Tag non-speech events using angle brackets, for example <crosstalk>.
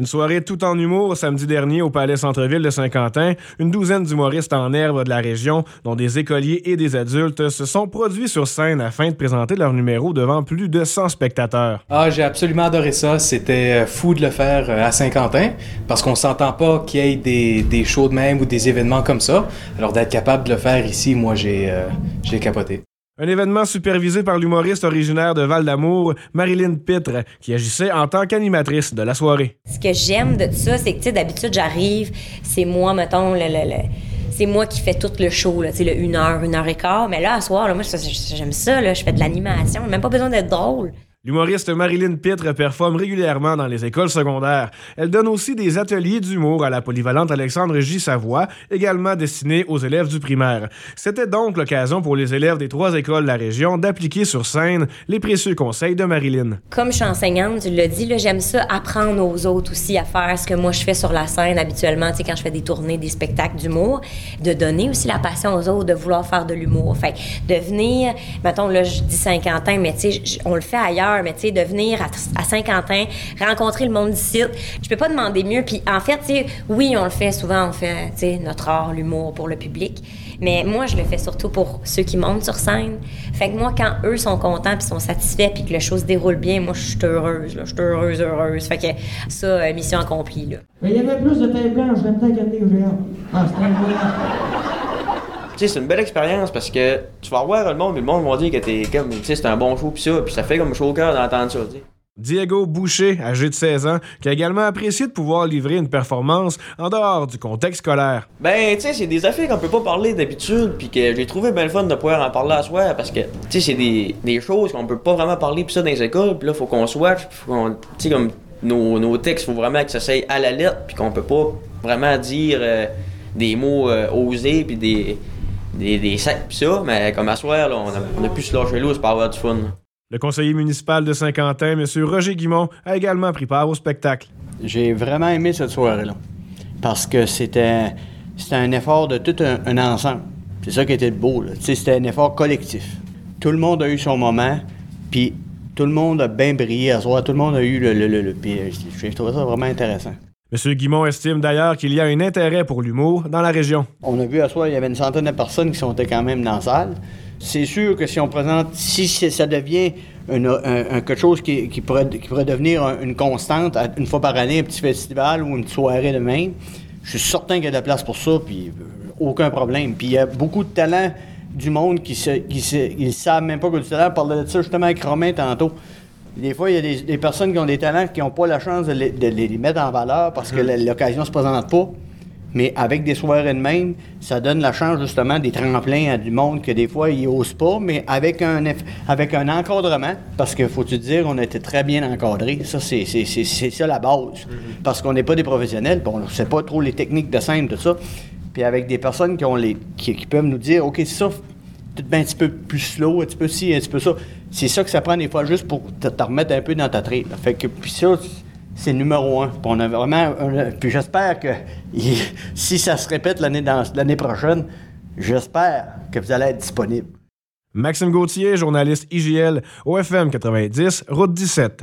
Une soirée tout en humour samedi dernier au Palais Centre-Ville de Saint-Quentin. Une douzaine d'humoristes en herbe de la région, dont des écoliers et des adultes, se sont produits sur scène afin de présenter leur numéro devant plus de 100 spectateurs. Ah, j'ai absolument adoré ça. C'était euh, fou de le faire euh, à Saint-Quentin parce qu'on s'entend pas qu'il y ait des, des shows de même ou des événements comme ça. Alors d'être capable de le faire ici, moi, j'ai euh, j'ai capoté. Un événement supervisé par l'humoriste originaire de Val-d'Amour, Marilyn Pitre, qui agissait en tant qu'animatrice de la soirée. Ce que j'aime de ça, c'est que, d'habitude, j'arrive, c'est moi, mettons, c'est moi qui fais tout le show, là, le une heure, une heure et quart. Mais là, à soir, moi, j'aime ça, je fais de l'animation, même pas besoin d'être drôle. L'humoriste Marilyn Pitre performe régulièrement dans les écoles secondaires. Elle donne aussi des ateliers d'humour à la polyvalente Alexandre J. Savoie, également destinés aux élèves du primaire. C'était donc l'occasion pour les élèves des trois écoles de la région d'appliquer sur scène les précieux conseils de Marilyn. Comme je suis enseignante, tu l'as dit, j'aime ça apprendre aux autres aussi à faire ce que moi je fais sur la scène habituellement, tu quand je fais des tournées, des spectacles d'humour, de donner aussi la passion aux autres, de vouloir faire de l'humour. Fait de venir, mettons, là, je dis Saint-Quentin, mais on le fait ailleurs, mais tu sais, de venir à, Saint-Quentin, rencontrer le monde d'ici, je peux pas demander mieux. Puis en fait, tu sais, oui, on le fait souvent, on fait, tu sais, notre art, l'humour pour le public, mais moi, je le fais surtout pour ceux qui montent sur scène. Fait que moi, quand eux sont contents puis sont satisfaits puis que le chose se déroule bien, moi, je suis heureuse, là. Je suis heureuse, heureuse. Fait que ça, euh, mission accomplie, là. Mais il y avait plus de taille blanche en même temps qu'il y a sais, c'est une belle expérience parce que tu vas revoir le monde, et le monde va dire que t'es comme, tu sais, c'est un bon show, pis ça, puis ça fait comme chaud au cœur d'entendre ça, tu sais. Diego Boucher, âgé de 16 ans, qui a également apprécié de pouvoir livrer une performance en dehors du contexte scolaire. Ben, tu sais, c'est des affaires qu'on peut pas parler d'habitude, puis que j'ai trouvé bien le fun de pouvoir en parler à soi, parce que, tu sais, c'est des, des choses qu'on peut pas vraiment parler, pis ça, dans les écoles, puis là, faut qu'on swatch, puis faut qu'on, tu sais, comme, nos, nos textes, faut vraiment que ça s'aille à la lettre, puis qu'on peut pas vraiment dire euh, des mots euh, osés, puis des, des, des sacs, pis ça, mais comme à soir, là, on a, on a pu se lâcher loose pour avoir du fun. Le conseiller municipal de Saint-Quentin, M. Roger Guimont, a également pris part au spectacle. J'ai vraiment aimé cette soirée-là. Parce que c'était, c'était un effort de tout un, un ensemble. C'est ça qui était beau. Là. Tu sais, C'était un effort collectif. Tout le monde a eu son moment, puis tout le monde a bien brillé à soir. Tout le monde a eu le. le, le, le- puis, euh, j'ai trouvé ça vraiment intéressant. M. Guimont estime d'ailleurs qu'il y a un intérêt pour l'humour dans la région. On a vu à soir, il y avait une centaine de personnes qui sont quand même dans la salle. C'est sûr que si on présente, si ça devient quelque chose qui, pourrait, devenir un- une constante, une fois par année, un petit festival ou une soirée de même, je suis certain qu'il y a de la place pour ça, puis euh, aucun problème. Puis il y a beaucoup de talents du monde qui ils savent même pas a du talent. On parlait de ça justement avec Romain tantôt. Des fois, il y a des, des personnes qui ont des talents qui n'ont pas la chance de les, de les mettre en valeur parce que la- l'occasion ne se présente pas. Mais avec des soirées de même, ça donne la chance justement des tremplins à du monde que des fois ils osent pas, mais avec un avec un encadrement, parce que faut te dire, on a été très bien encadrés. Ça, c'est, ça la base. Parce qu'on n'est pas des professionnels, on ne sait pas trop les techniques de scène, tout ça. Puis avec des personnes qui ont les. qui, qui peuvent nous dire OK, c'est ça, bien un petit peu plus slow, un petit peu ci, un petit peu ça. C'est ça que ça prend des fois juste pour te, remettre un peu dans ta là. Fait que puis ça, c'est numéro un. Puis on a vraiment. un- puis j'espère que <laughs> si ça se répète l'année prochaine, j'espère que vous allez être disponible. Maxime Gauthier, journaliste IGL, OFM 90, route 17.